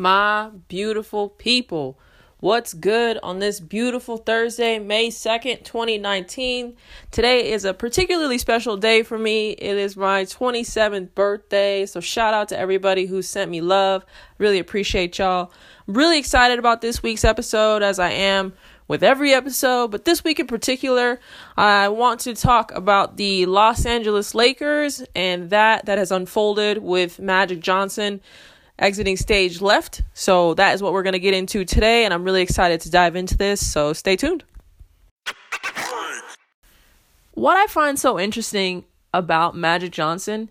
my beautiful people? What's good on this beautiful Thursday, May 2nd, 2019? Today is a particularly special day for me. It is my 27th birthday. So, shout out to everybody who sent me love. Really appreciate y'all. I'm really excited about this week's episode as I am with every episode, but this week in particular, I want to talk about the Los Angeles Lakers and that that has unfolded with Magic Johnson exiting stage left. So that is what we're going to get into today, and I'm really excited to dive into this. So stay tuned. What I find so interesting about Magic Johnson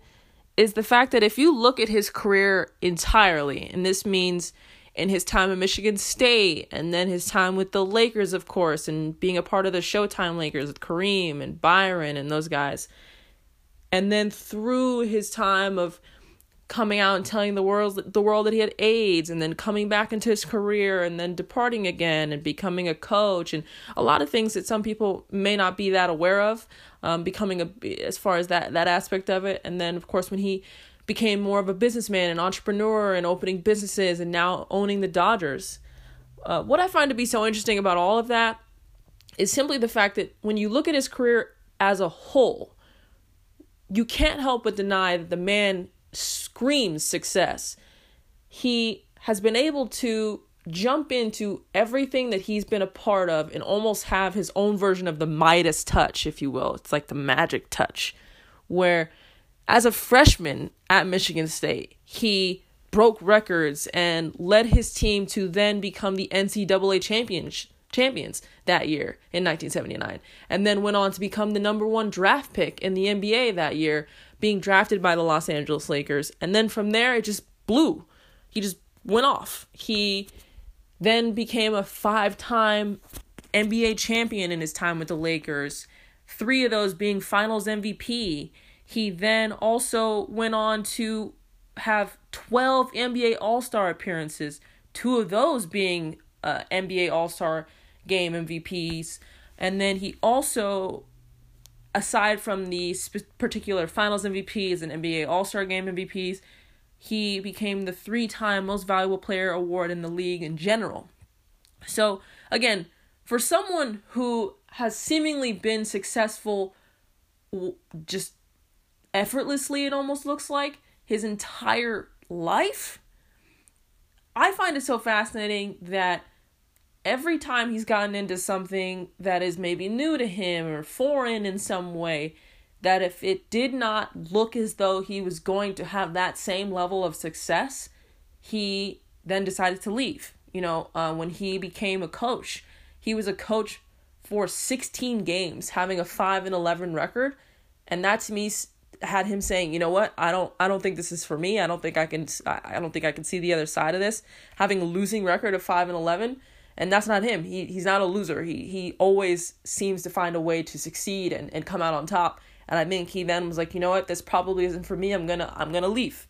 is the fact that if you look at his career entirely, and this means in his time at Michigan State, and then his time with the Lakers, of course, and being a part of the Showtime Lakers with Kareem and Byron and those guys, and then through his time of coming out and telling the world the world that he had AIDS and then coming back into his career and then departing again and becoming a coach and a lot of things that some people may not be that aware of um, becoming a as far as that that aspect of it. And then of course when he became more of a businessman and entrepreneur and opening businesses and now owning the Dodgers uh, what I find to be so interesting about all of that is simply the fact that when you look at his career as a whole you can't help but deny that the man screams success. He has been able to jump into everything that he's been a part of and almost have his own version of the Midas touch, if you will. It's like the magic touch, where as a freshman at Michigan State, he broke records and led his team to then become the NCAA champions champions that year in 1979 and then went on to become the number 1 draft pick in the NBA that year being drafted by the Los Angeles Lakers. And then from there, it just blew. He just went off. He then became a five time NBA champion in his time with the Lakers, three of those being finals MVP. He then also went on to have 12 NBA All Star appearances, two of those being uh, NBA All Star game MVPs. And then he also aside from the sp- particular finals MVPs and NBA All Star Game MVPs, he became the three time most valuable player award in the league in general. So, again, for someone who has seemingly been successful just effortlessly, it almost looks like his entire life, I find it so fascinating that every time he's gotten into something that is maybe new to him or foreign in some way, that if it did not look as though he was going to have that same level of success, he then decided to leave. You know, uh, when he became a coach, he was a coach for 16 games, having a 5 and 11 record, and that to me had him saying, "You know what? I don't I don't think this is for me. I don't think I can I don't think I can see the other side of this. Having a losing record of 5 and 11 and that's not him. He he's not a loser. He he always seems to find a way to succeed and, and come out on top. And I think he then was like, you know what, this probably isn't for me. I'm gonna I'm gonna leave.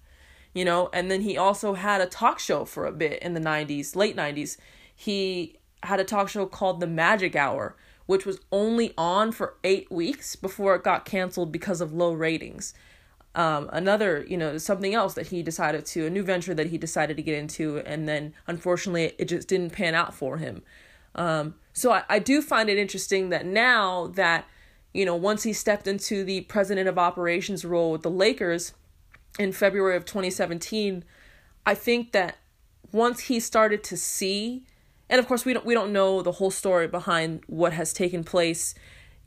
You know, and then he also had a talk show for a bit in the nineties, late nineties. He had a talk show called The Magic Hour, which was only on for eight weeks before it got canceled because of low ratings um, another, you know, something else that he decided to, a new venture that he decided to get into, and then unfortunately it just didn't pan out for him. Um, so I, I do find it interesting that now that, you know, once he stepped into the president of operations role with the Lakers in February of 2017, I think that once he started to see, and of course we don't we don't know the whole story behind what has taken place,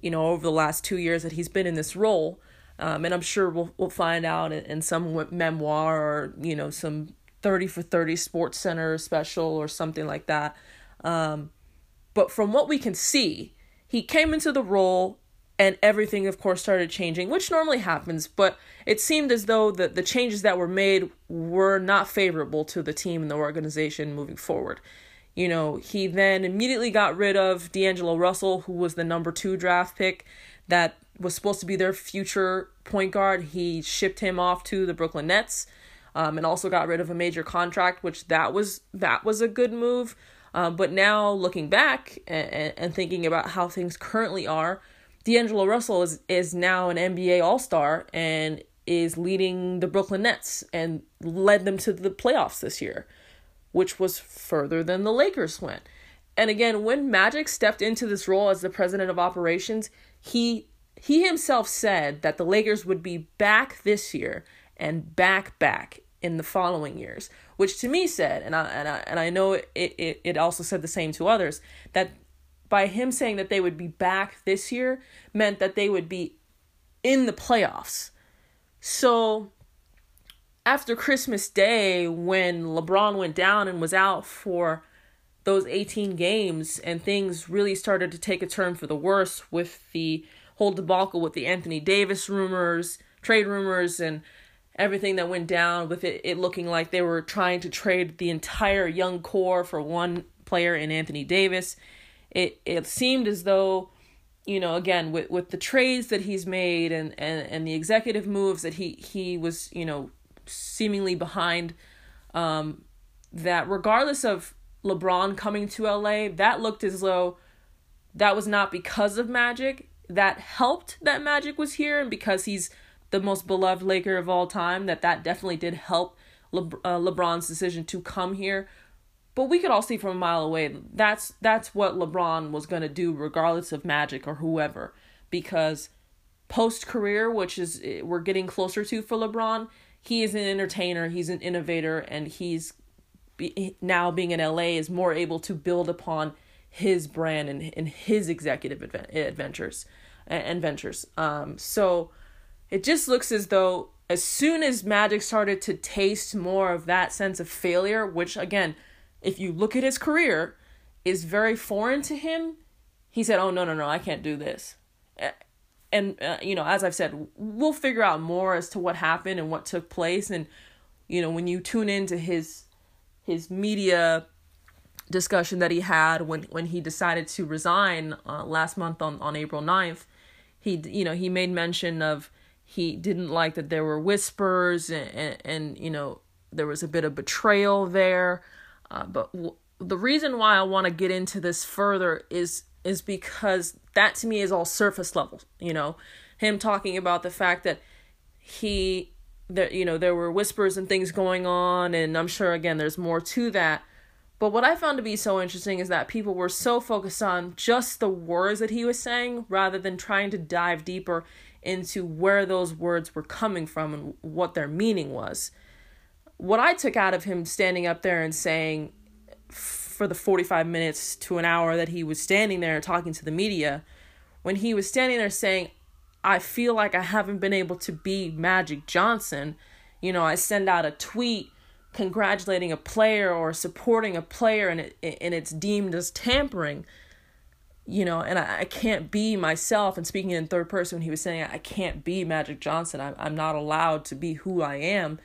you know, over the last two years that he's been in this role. Um, and I'm sure we'll we'll find out in, in some memoir or you know some thirty for thirty SportsCenter special or something like that. Um, but from what we can see, he came into the role and everything of course started changing which normally happens but it seemed as though the, the changes that were made were not favorable to the team and the organization moving forward you know he then immediately got rid of d'angelo russell who was the number two draft pick that was supposed to be their future point guard. He shipped him off to the Brooklyn Nets, um, and also got rid of a major contract, which that was that was a good move. Um, but now looking back and, and thinking about how things currently are, D'Angelo Russell is is now an NBA All Star and is leading the Brooklyn Nets and led them to the playoffs this year. which was further than the Lakers went. And again, when Magic stepped into this role as the president of operations, he he himself said that the Lakers would be back this year and back back in the following years, which to me said, and I and I and I know it it, it also said the same to others, that by him saying that they would be back this year meant that they would be in the playoffs. So after Christmas Day, when LeBron went down and was out for those 18 games, and things really started to take a turn for the worse with the whole debacle with the Anthony Davis rumors, trade rumors, and everything that went down with it, it looking like they were trying to trade the entire young core for one player in Anthony Davis. It it seemed as though, you know, again with with the trades that he's made and and and the executive moves that he he was you know seemingly behind, um, that regardless of LeBron coming to LA, that looked as though that was not because of Magic. That helped that Magic was here, and because he's the most beloved Laker of all time, that that definitely did help Le- uh, LeBron's decision to come here. But we could all see from a mile away that's that's what LeBron was to do regardless of Magic or whoever because post career, which is eh, we're getting closer to for LeBron, he is an entertainer, he's an innovator and he's be, now being in LA is more able to build upon his brand and, and his executive advent- adventures and ventures. Um so it just looks as though as soon as Magic started to taste more of that sense of failure, which again, if you look at his career, is very foreign to him, he said, "Oh no, no, no, I can't do this." And uh, you know, as I've said, we'll figure out more as to what happened and what took place and you know, when you tune into his his media discussion that he had when when he decided to resign uh, last month on on April 9th, he you know, he made mention of he didn't like that there were whispers and, and, and you know there was a bit of betrayal there. Uh, but w- the reason why i want to get into this further is is because that to me is all surface level you know? Him talking about the fact that he that you know there were whispers and things going on and i'm sure again there's more to that but what i found to be so interesting is that people were so focused on just the words that he was saying rather than trying to dive deeper into where those words were coming from and what their meaning was. What I took out of him standing up there and saying for the 45 minutes to an hour that he was standing there talking to the media, when he was standing there saying, I feel like I haven't been able to be Magic Johnson, you know, I send out a tweet congratulating a player or supporting a player and it and it's deemed as tampering you know, and I, I can't be myself. And speaking in third person, when he was saying, I can't be Magic Johnson, I'm, I'm not allowed to be who I am.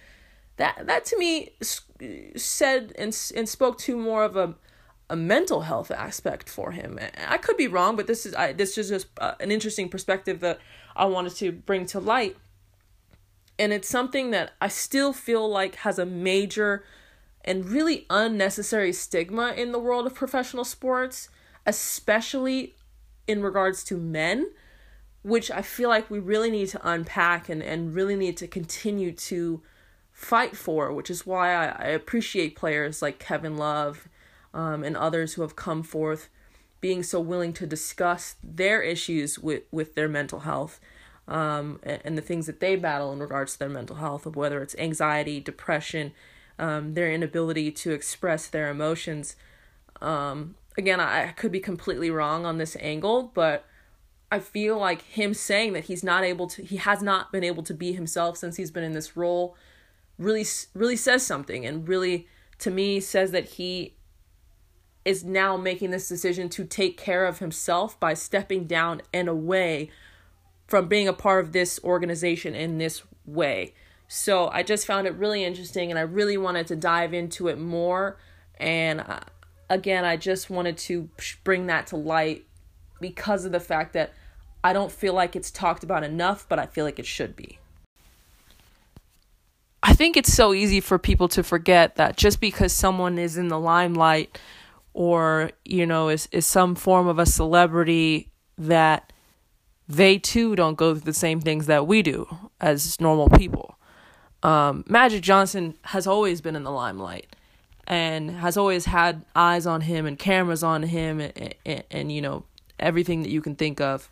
That, that to me said and, and spoke to more of a, a mental health aspect for him. I could be wrong, but this is I, this is just uh, an interesting perspective that I wanted to bring to light. And it's something that I still feel like has a major and really unnecessary stigma in the world of professional sports especially in regards to men, which I feel like we really need to unpack and, and really need to continue to fight for, which is why I, I appreciate players like Kevin Love um, and others who have come forth being so willing to discuss their issues with, with their mental health um, and, the things that they battle in regards to their mental health, of whether it's anxiety, depression, um, their inability to express their emotions. Um, again, I could be completely wrong on this angle, but I feel like him saying that he's not able to, he has not been able to be himself since he's been in this role, really, really says something, and really, to me, says that he is now making this decision to take care of himself by stepping down and away from being a part of this organization in this way. So I just found it really interesting, and I really wanted to dive into it more. And uh, again, I just wanted to bring that to light because of the fact that I don't feel like it's talked about enough, but I feel like it should be. I think it's so easy for people to forget that just because someone is in the limelight or, you know, is, is some form of a celebrity that they too don't go through the same things that we do as normal people. Um, Magic Johnson has always been in the limelight and has always had eyes on him and cameras on him and, and, and you know everything that you can think of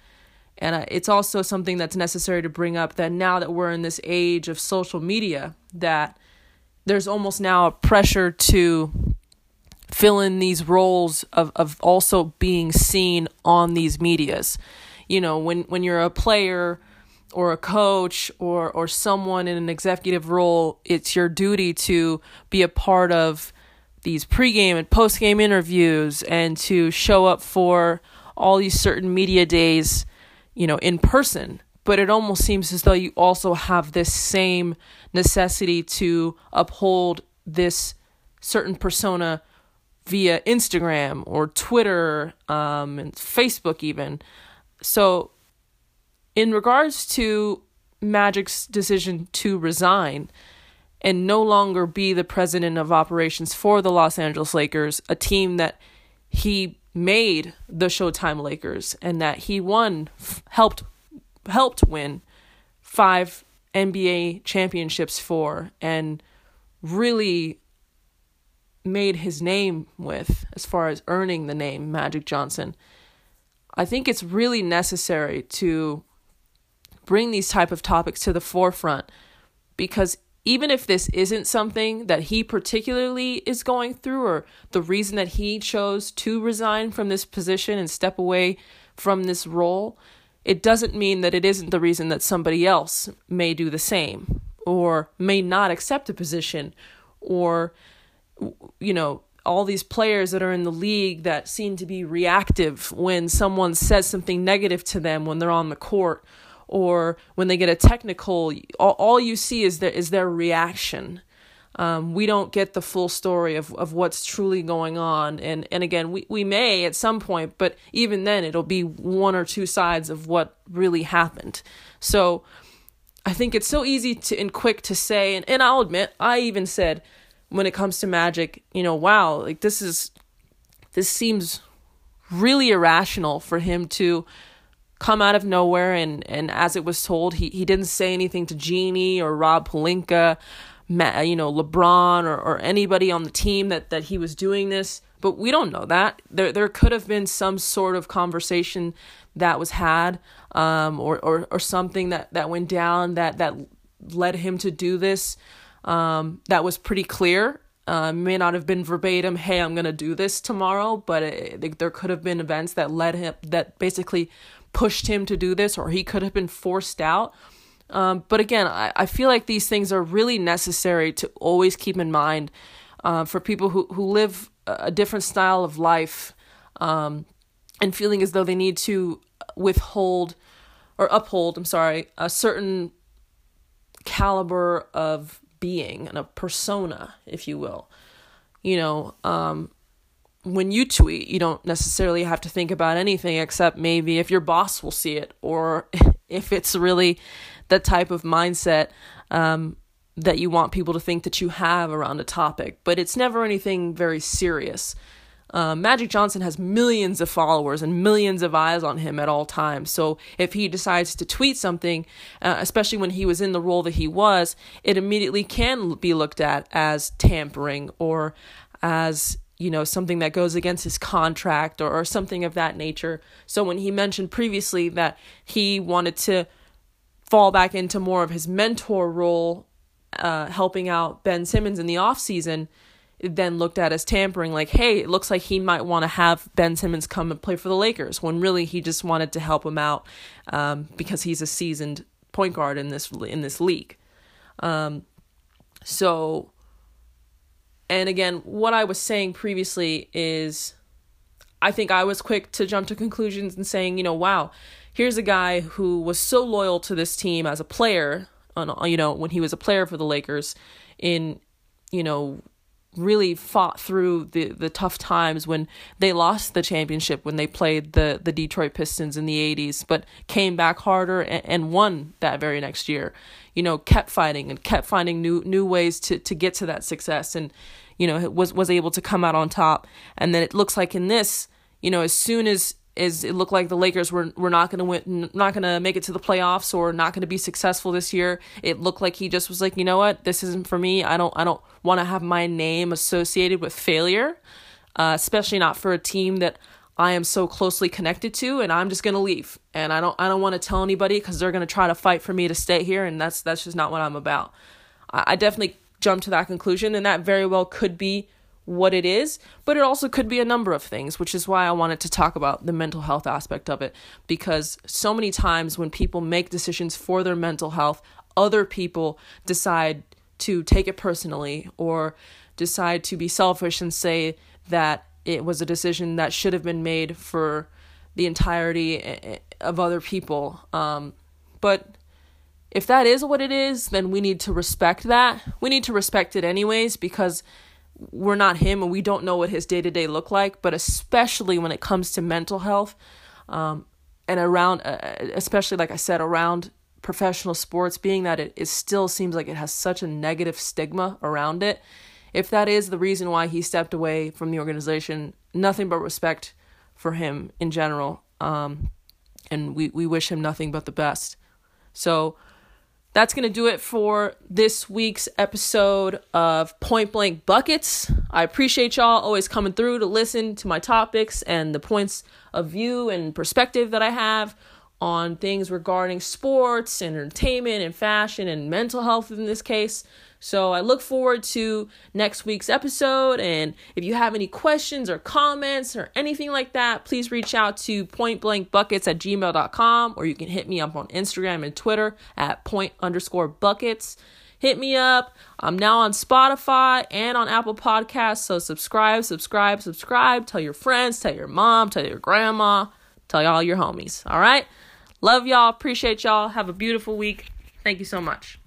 and uh, it's also something that's necessary to bring up that now that we're in this age of social media that there's almost now a pressure to fill in these roles of, of also being seen on these medias you know when when you're a player or a coach or or someone in an executive role it's your duty to be a part of these pregame and postgame interviews and to show up for all these certain media days, you know, in person. But it almost seems as though you also have this same necessity to uphold this certain persona via Instagram or Twitter um, and Facebook, even. So, in regards to Magic's decision to resign, and no longer be the president of operations for the Los Angeles Lakers, a team that he made the Showtime Lakers and that he won helped helped win five NBA championships for and really made his name with as far as earning the name Magic Johnson. I think it's really necessary to bring these type of topics to the forefront because even if this isn't something that he particularly is going through or the reason that he chose to resign from this position and step away from this role, it doesn't mean that it isn't the reason that somebody else may do the same or may not accept a position or you know all these players that are in the league that seem to be reactive when someone says something negative to them when they're on the court or when they get a technical, all, all you see is their, is their reaction. Um, we don't get the full story of, of what's truly going on. And, and again, we, we may at some point, but even then, it'll be one or two sides of what really happened. So I think it's so easy to and quick to say, and, and I'll admit, I even said when it comes to magic, you know, wow, like this is, this seems really irrational for him to come out of nowhere and and as it was told he he didn't say anything to Jeanie or Rob Pelinka you know LeBron or, or anybody on the team that that he was doing this. But we don't know that. There there could have been some sort of conversation that was had um or or or something that that went down that that led him to do this um that was pretty clear uh, may not have been verbatim, hey, I'm going to do this tomorrow, but it, there could have been events that led him, that basically pushed him to do this or he could have been forced out. Um, but again, I, I feel like these things are really necessary to always keep in mind uh, for people who, who live a different style of life um, and feeling as though they need to withhold or uphold, I'm sorry, a certain caliber of being and a persona, if you will. You know, um, when you tweet, you don't necessarily have to think about anything except maybe if your boss will see it or if it's really the type of mindset um, that you want people to think that you have around a topic. But it's never anything very serious. Uh, Magic Johnson has millions of followers and millions of eyes on him at all times. So if he decides to tweet something, uh, especially when he was in the role that he was, it immediately can be looked at as tampering or as you know, something that goes against his contract or, or something of that nature. So when he mentioned previously that he wanted to fall back into more of his mentor role, uh, helping out Ben Simmons in the off season, then looked at as tampering, like, hey, it looks like he might want to have Ben Simmons come and play for the Lakers, when really he just wanted to help him out um, because he's a seasoned point guard in this in this league. Um, so and again, what I was saying previously is I think I was quick to jump to conclusions and saying, you know, wow, here's a guy who was so loyal to this team as a player, on, you know, when he was a player for the Lakers in, you know, really fought through the the tough times when they lost the championship when they played the the Detroit Pistons in the 80s but came back harder and, and won that very next year. You know kept fighting and kept finding new new ways to to get to that success and you know was was able to come out on top. And then it looks like in this you know as soon as is it looked like the Lakers were were not going to win, not going to make it to the playoffs or not going to be successful this year. It looked like he just was like, you know what, this isn't for me. I don't I don't want to have my name associated with failure, uh, especially not for a team that I am so closely connected to, and I'm just going to leave. And I don't I don't want to tell anybody because they're going to try to fight for me to stay here, and that's that's just not what I'm about. I, I definitely jumped to that conclusion, and that very well could be what it is, but it also could be a number of things, which is why I wanted to talk about the mental health aspect of it. Because so many times when people make decisions for their mental health, other people decide to take it personally or decide to be selfish and say that it was a decision that should have been made for the entirety eh, eh, of other people. Um, but if that is what it is, then we need to respect that. We need to respect it anyways because we're not him and we don't know what his day to day look like, but especially when it comes to mental health, um, and around, uh, especially like I said, around professional sports, being that it, it still seems like it has such a negative stigma around it. If that is the reason why he stepped away from the organization, nothing but respect for him in general. Um, and we, we wish him nothing but the best. So, that's going to do it for this week's episode of Point Blank Buckets. I appreciate y'all always coming through to listen to my topics and the points of view and perspective that I have on things regarding sports, entertainment, and fashion, and mental health in this case. So I look forward to next week's episode. And if you have any questions or comments or anything like that, please reach out to pointblankbuckets at gmail.com or you can hit me up on Instagram and Twitter at point underscore buckets. Hit me up. I'm now on Spotify and on Apple Podcasts. So subscribe, subscribe, subscribe. Tell your friends, tell your mom, tell your grandma, tell all your homies. All right? Love y'all. Appreciate y'all. Have a beautiful week. Thank you so much.